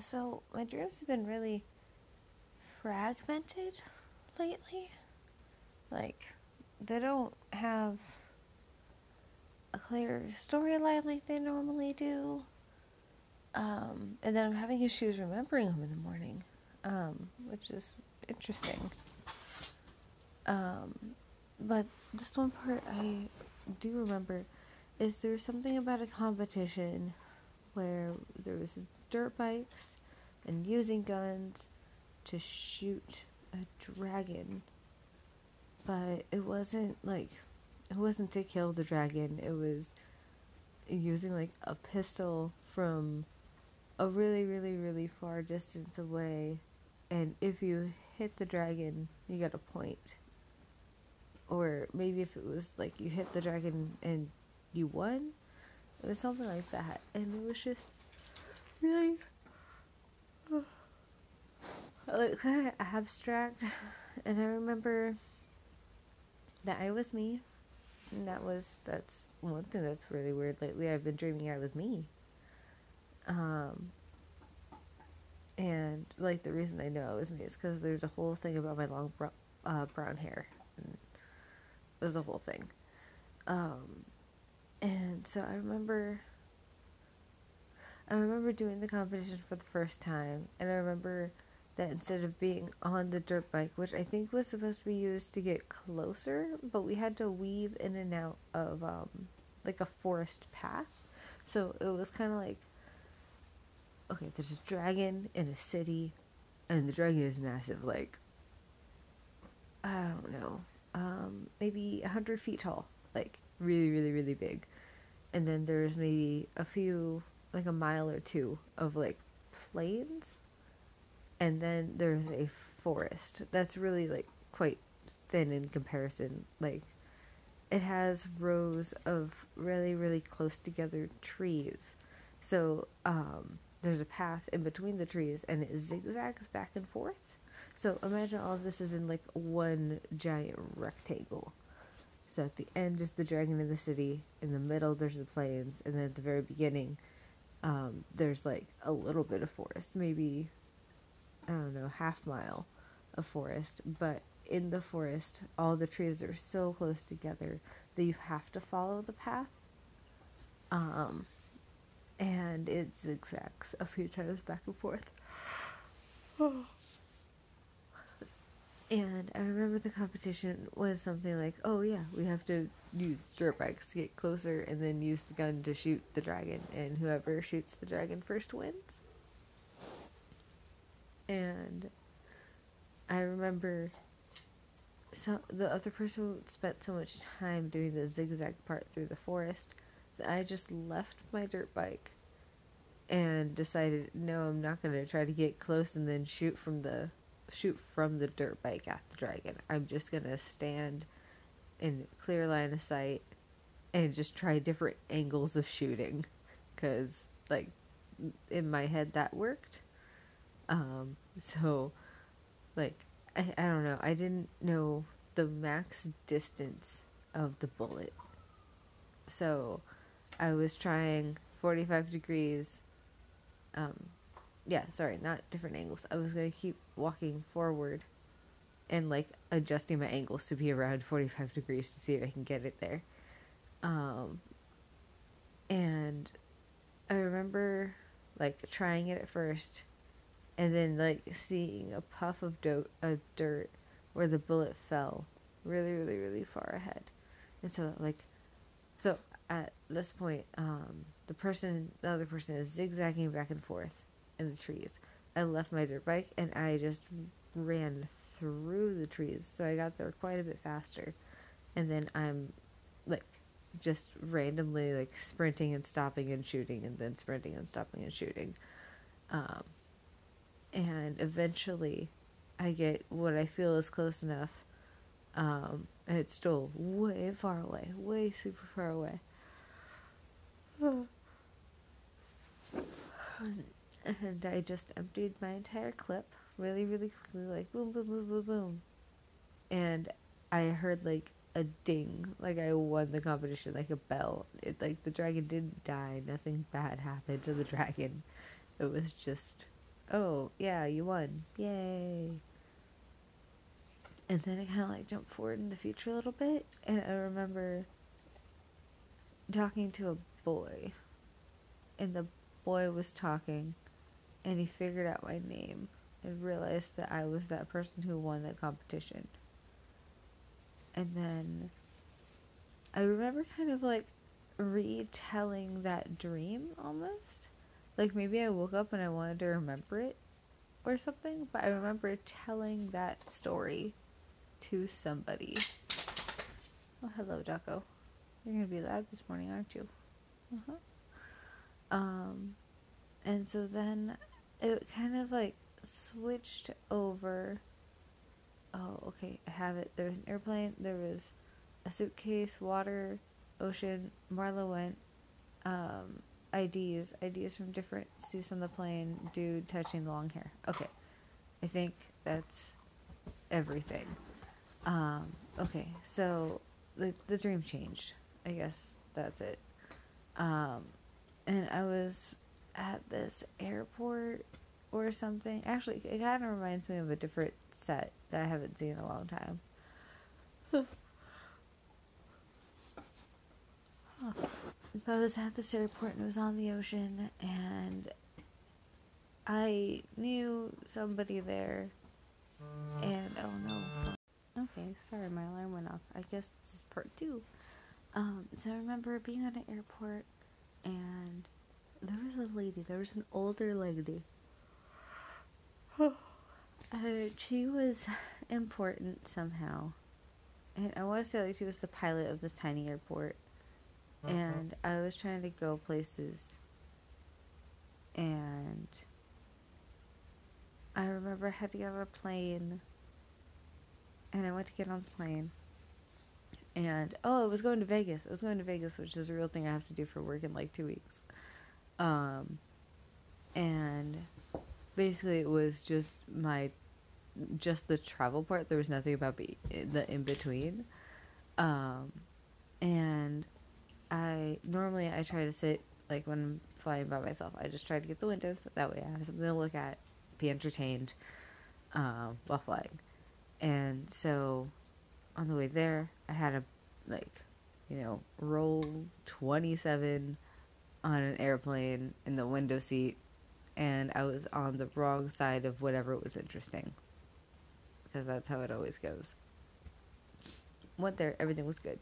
So, my dreams have been really fragmented lately. Like, they don't have a clear storyline like they normally do. Um, and then I'm having issues remembering them in the morning, um, which is interesting. Um, but this one part I do remember is there was something about a competition where there was dirt bikes and using guns to shoot a dragon. But it wasn't like it wasn't to kill the dragon. It was using like a pistol from a really really really far distance away. And if you hit the dragon you got a point. Or maybe if it was like you hit the dragon and you won it was something like that. And it was just really like kind of abstract and i remember that I was me. And that was that's one thing that's really weird lately. I've been dreaming I was me. Um and like the reason I know I was me is because there's a whole thing about my long br- uh, brown hair. And there's a whole thing. Um and so I remember I remember doing the competition for the first time and I remember that instead of being on the dirt bike, which I think was supposed to be used to get closer, but we had to weave in and out of um, like a forest path. So it was kind of like okay, there's a dragon in a city, and the dragon is massive, like I don't know, um, maybe a hundred feet tall, like really, really, really big. And then there's maybe a few, like a mile or two of like plains and then there's a forest. That's really like quite thin in comparison. Like it has rows of really really close together trees. So um, there's a path in between the trees and it zigzags back and forth. So imagine all of this is in like one giant rectangle. So at the end is the dragon in the city in the middle there's the plains and then at the very beginning um, there's like a little bit of forest maybe I don't know, half mile of forest, but in the forest, all the trees are so close together that you have to follow the path. Um, and it zigzags a few times back and forth. and I remember the competition was something like, oh yeah, we have to use dirt bikes to get closer and then use the gun to shoot the dragon, and whoever shoots the dragon first wins. And I remember so the other person spent so much time doing the zigzag part through the forest that I just left my dirt bike and decided no, I'm not going to try to get close and then shoot from the shoot from the dirt bike at the dragon. I'm just to stand in clear line of sight and just try different angles of shooting cuz like in my head that worked um, so, like, I, I don't know. I didn't know the max distance of the bullet. So, I was trying 45 degrees. Um, yeah, sorry, not different angles. I was to keep walking forward and, like, adjusting my angles to be around 45 degrees to see if I can get it there. Um, and I remember, like, trying it at first and then like seeing a puff of, do- of dirt where the bullet fell really really really far ahead and so like so at this point um the person the other person is zigzagging back and forth in the trees i left my dirt bike and i just ran through the trees so i got there quite a bit faster and then i'm like just randomly like sprinting and stopping and shooting and then sprinting and stopping and shooting um and eventually I get what I feel is close enough. Um, and it's still way far away, way super far away. and I just emptied my entire clip really, really quickly, like boom, boom, boom, boom, boom. And I heard like a ding, like I won the competition, like a bell. It like the dragon didn't die, nothing bad happened to the dragon. It was just oh yeah, you won, yay. And then I kind of like jumped forward in the future a little bit, and I remember talking to a boy, and the boy was talking, and he figured out my name and realized that I was that person who won the competition. And then I remember kind of like retelling that dream almost. Like maybe I woke up and I wanted to remember it or something, but I remember telling that story to somebody. Oh, hello, Ducko. You're gonna be loud this morning, aren't you? Uh huh. Um, and so then it kind of like switched over. Oh, okay, I have it. There was an airplane, there was a suitcase, water, ocean. Marla went. Um, IDs, IDs from different seats on the plane, dude touching long hair. Okay, I think that's everything. Um, okay, so the the dream changed. I guess that's it. Um, and I was at this airport or something. Actually, it kind of reminds me of a different set that I haven't seen in a long time. I was at this airport and it was on the ocean, and I knew somebody there. And oh no. Okay, sorry, my alarm went off. I guess this is part two. Um, so I remember being at an airport, and there was a lady. There was an older lady. uh, she was important somehow, and I want to say like she was the pilot of this tiny airport. And I was trying to go places. And I remember I had to get on a plane. And I went to get on the plane. And oh I was going to Vegas. I was going to Vegas which is a real thing I have to do for work in like two weeks um and basically it was just my just the travel part there was nothing about be, the in between um and I normally I try to sit like when I'm flying by myself. I just try to get the windows that way I have something to look at, be entertained um, while flying. And so on the way there, I had a like you know roll twenty seven on an airplane in the window seat, and I was on the wrong side of whatever was interesting because that's how it always goes. Went there, everything was good.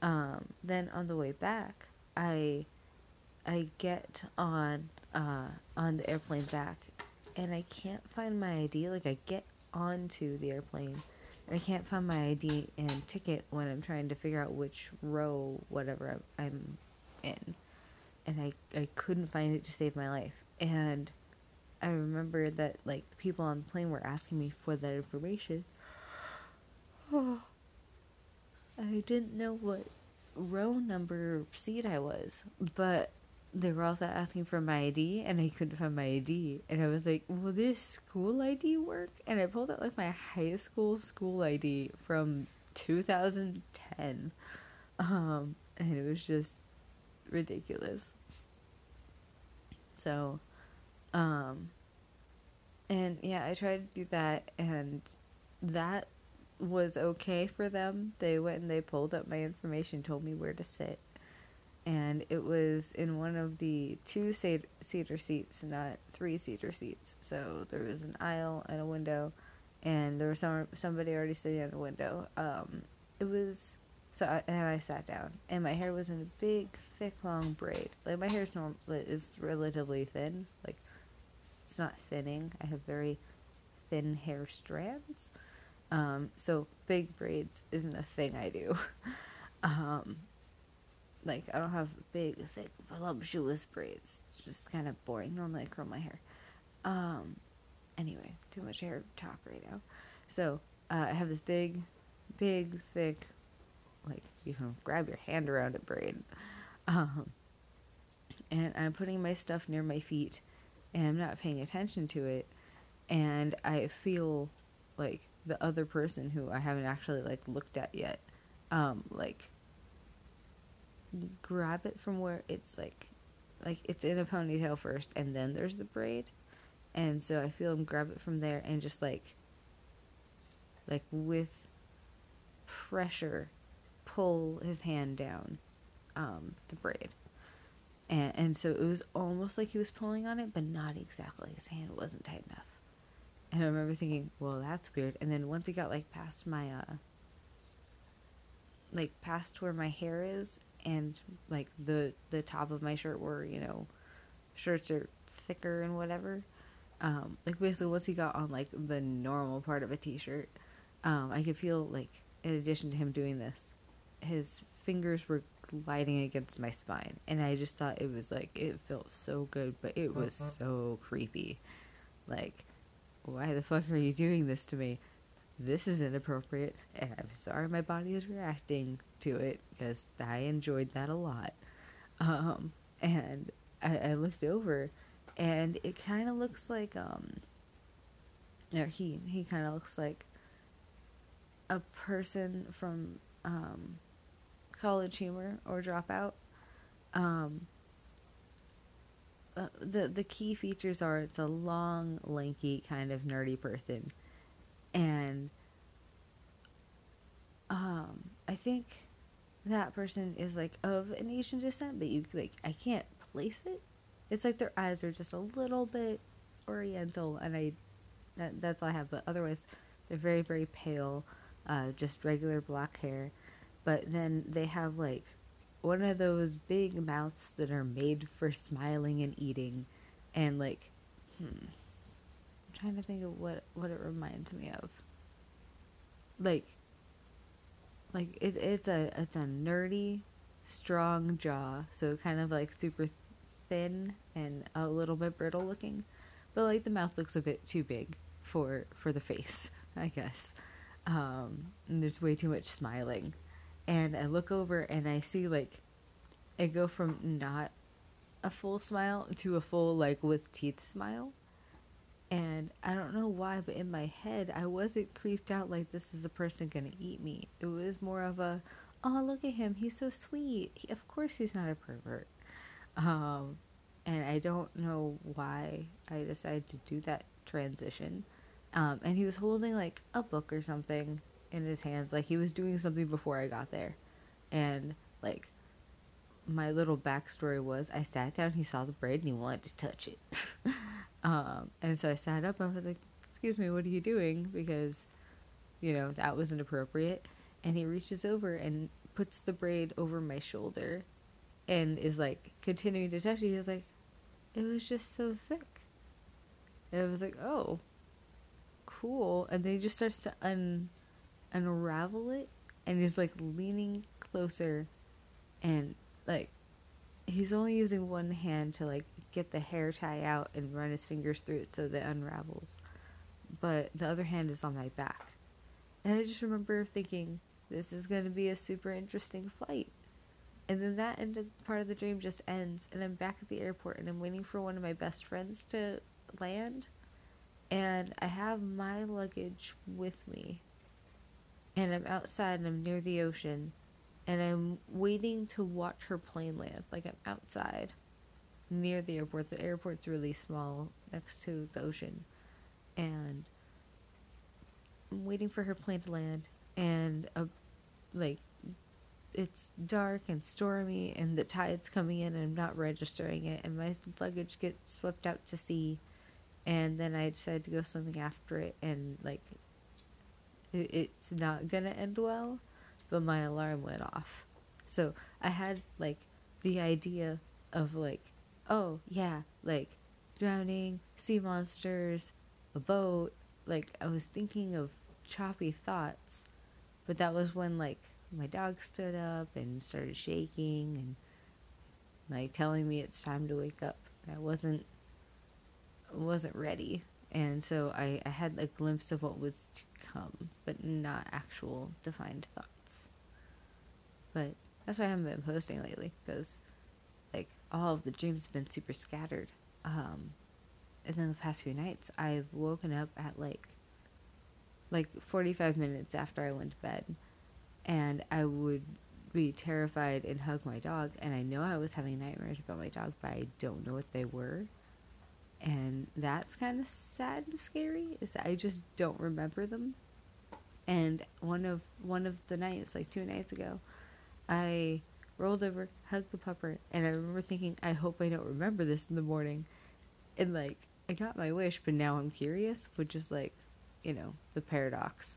Um, then on the way back, I I get on uh, on the airplane back, and I can't find my ID. Like I get onto the airplane, and I can't find my ID and ticket when I'm trying to figure out which row, whatever I'm, I'm in, and I I couldn't find it to save my life. And I remember that like the people on the plane were asking me for that information. Oh. I didn't know what row number seat I was, but they were also asking for my ID, and I couldn't find my ID. And I was like, "Will this school ID work?" And I pulled out like my high school school ID from 2010, um, and it was just ridiculous. So, um, and yeah, I tried to do that, and that was okay for them. They went and they pulled up my information, told me where to sit. And it was in one of the two seater seats, not three seater seats. So there was an aisle and a window, and there was some somebody already sitting at the window. Um, it was so, I, and I sat down, and my hair was in a big, thick, long braid. Like my hair is norm is relatively thin. Like it's not thinning. I have very thin hair strands. Um, so big braids isn't a thing I do. um, like I don't have big, thick, voluptuous braids. It's just kind of boring. Normally I curl my hair. Um, anyway, too much hair talk right now. So uh, I have this big, big, thick, you can grab your hand around it braid. Um, and I'm putting my stuff near my feet, and I'm not paying attention to it, and I feel like the other person who I haven't actually like looked at yet, um, like grab it from where it's like, like it's in a ponytail first, and then there's the braid, And so I feel him grab it from there and just like, like with pressure, pull his hand down um, the braid. And, and so it was almost like he was pulling on it, but not exactly. His hand wasn't tight enough. And I remember thinking, well, that's weird. And then once he got like past my, uh, like past where my hair is and like the, the top of my shirt where, you know, shirts are thicker and whatever. Um, like basically once he got on like the normal part of a t-shirt, um, I could feel like in addition to him doing this, his fingers were gliding against my spine and I just thought it was like it felt so good, but it was so creepy. Like why the fuck are you doing this to me? This is inappropriate, and I'm sorry my body is reacting to it because I enjoyed that a lot. Um, and I, I looked over, and it kind of looks like um, or he he kind of looks like a person from um, College Humor or Dropout. Um, uh, the the key features are it's a long, lanky, kind of nerdy person, and um, I think that person is like of an Asian descent, but you like I can't place it. It's like their eyes are just a little bit Oriental, and I that, that's all I have. But otherwise, they're very very pale, uh, just regular black hair. But then they have like one of those big mouths that are made for smiling and eating and like hmm I'm trying to think of what what it reminds me of. Like like it, it's a it's a nerdy strong jaw so kind of like super thin and a little bit brittle looking but like the mouth looks a bit too big for for the face i guess. Um and there's way too much smiling and I look over and I see like it go from not a full smile to a full like with teeth smile. And I don't know why, but in my head I wasn't creeped out like this is a person gonna eat me. It was more of a oh look at him, he's so sweet. He, of course he's not a pervert. Um and I don't know why I decided to do that transition. Um, and he was holding like a book or something in his hands like he was doing something before I got there. And like my little backstory was I sat down, he saw the braid and he wanted to touch it. um, and so I sat up and I was like, "Excuse me, what are you doing?" because you know, that was inappropriate. And he reaches over and puts the braid over my shoulder and is like continuing to touch it. He's like, "It was just so thick." And it was like, "Oh, cool." And then he just starts to un unravel it and he's like leaning closer and like he's only using one hand to like get the hair tie out and run his fingers through it so that it unravels. But the other hand is on my back. And i just remember thinking this is going to be a super interesting flight. And then that end of, part of the dream just ends and i'm back at the airport and i'm waiting for one of my best friends to land and i have my luggage with me and I'm outside and I'm near the ocean and I'm waiting to watch her plane land. Like I'm outside near the airport. The airport's really small next to the ocean. And I'm waiting for her plane to land and a, like it's dark and stormy and the tide's coming in and I'm not registering it and my luggage gets swept out to sea and then I decide to go swimming after it and like it's not gonna end well, but my alarm went off. So I had like the idea of like, oh yeah, like drowning, sea monsters, a boat. Like I was thinking of choppy thoughts, but that was when like my dog stood up and started shaking and like telling me it's time to wake up. I wasn't wasn't ready, and so I, I had a glimpse of what was to come, but not actual defined thoughts. But that's why I haven't been posting lately, because like all of the dreams have been super scattered. Um, and then the past few nights, I've woken up at like like 45 minutes after I went to bed, and I would be terrified and hug my dog, and I know I was having nightmares about my dog, but I don't know what they were. And that's kind of sad and scary is that I just don't remember them. And one of one of the nights, like two nights ago, I rolled over, hugged the pupper, and I remember thinking, I hope I don't remember this in the morning. And like I got my wish, but now I'm curious, which is like, you know, the paradox.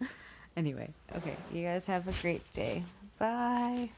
anyway, okay, you guys have a great day. Bye.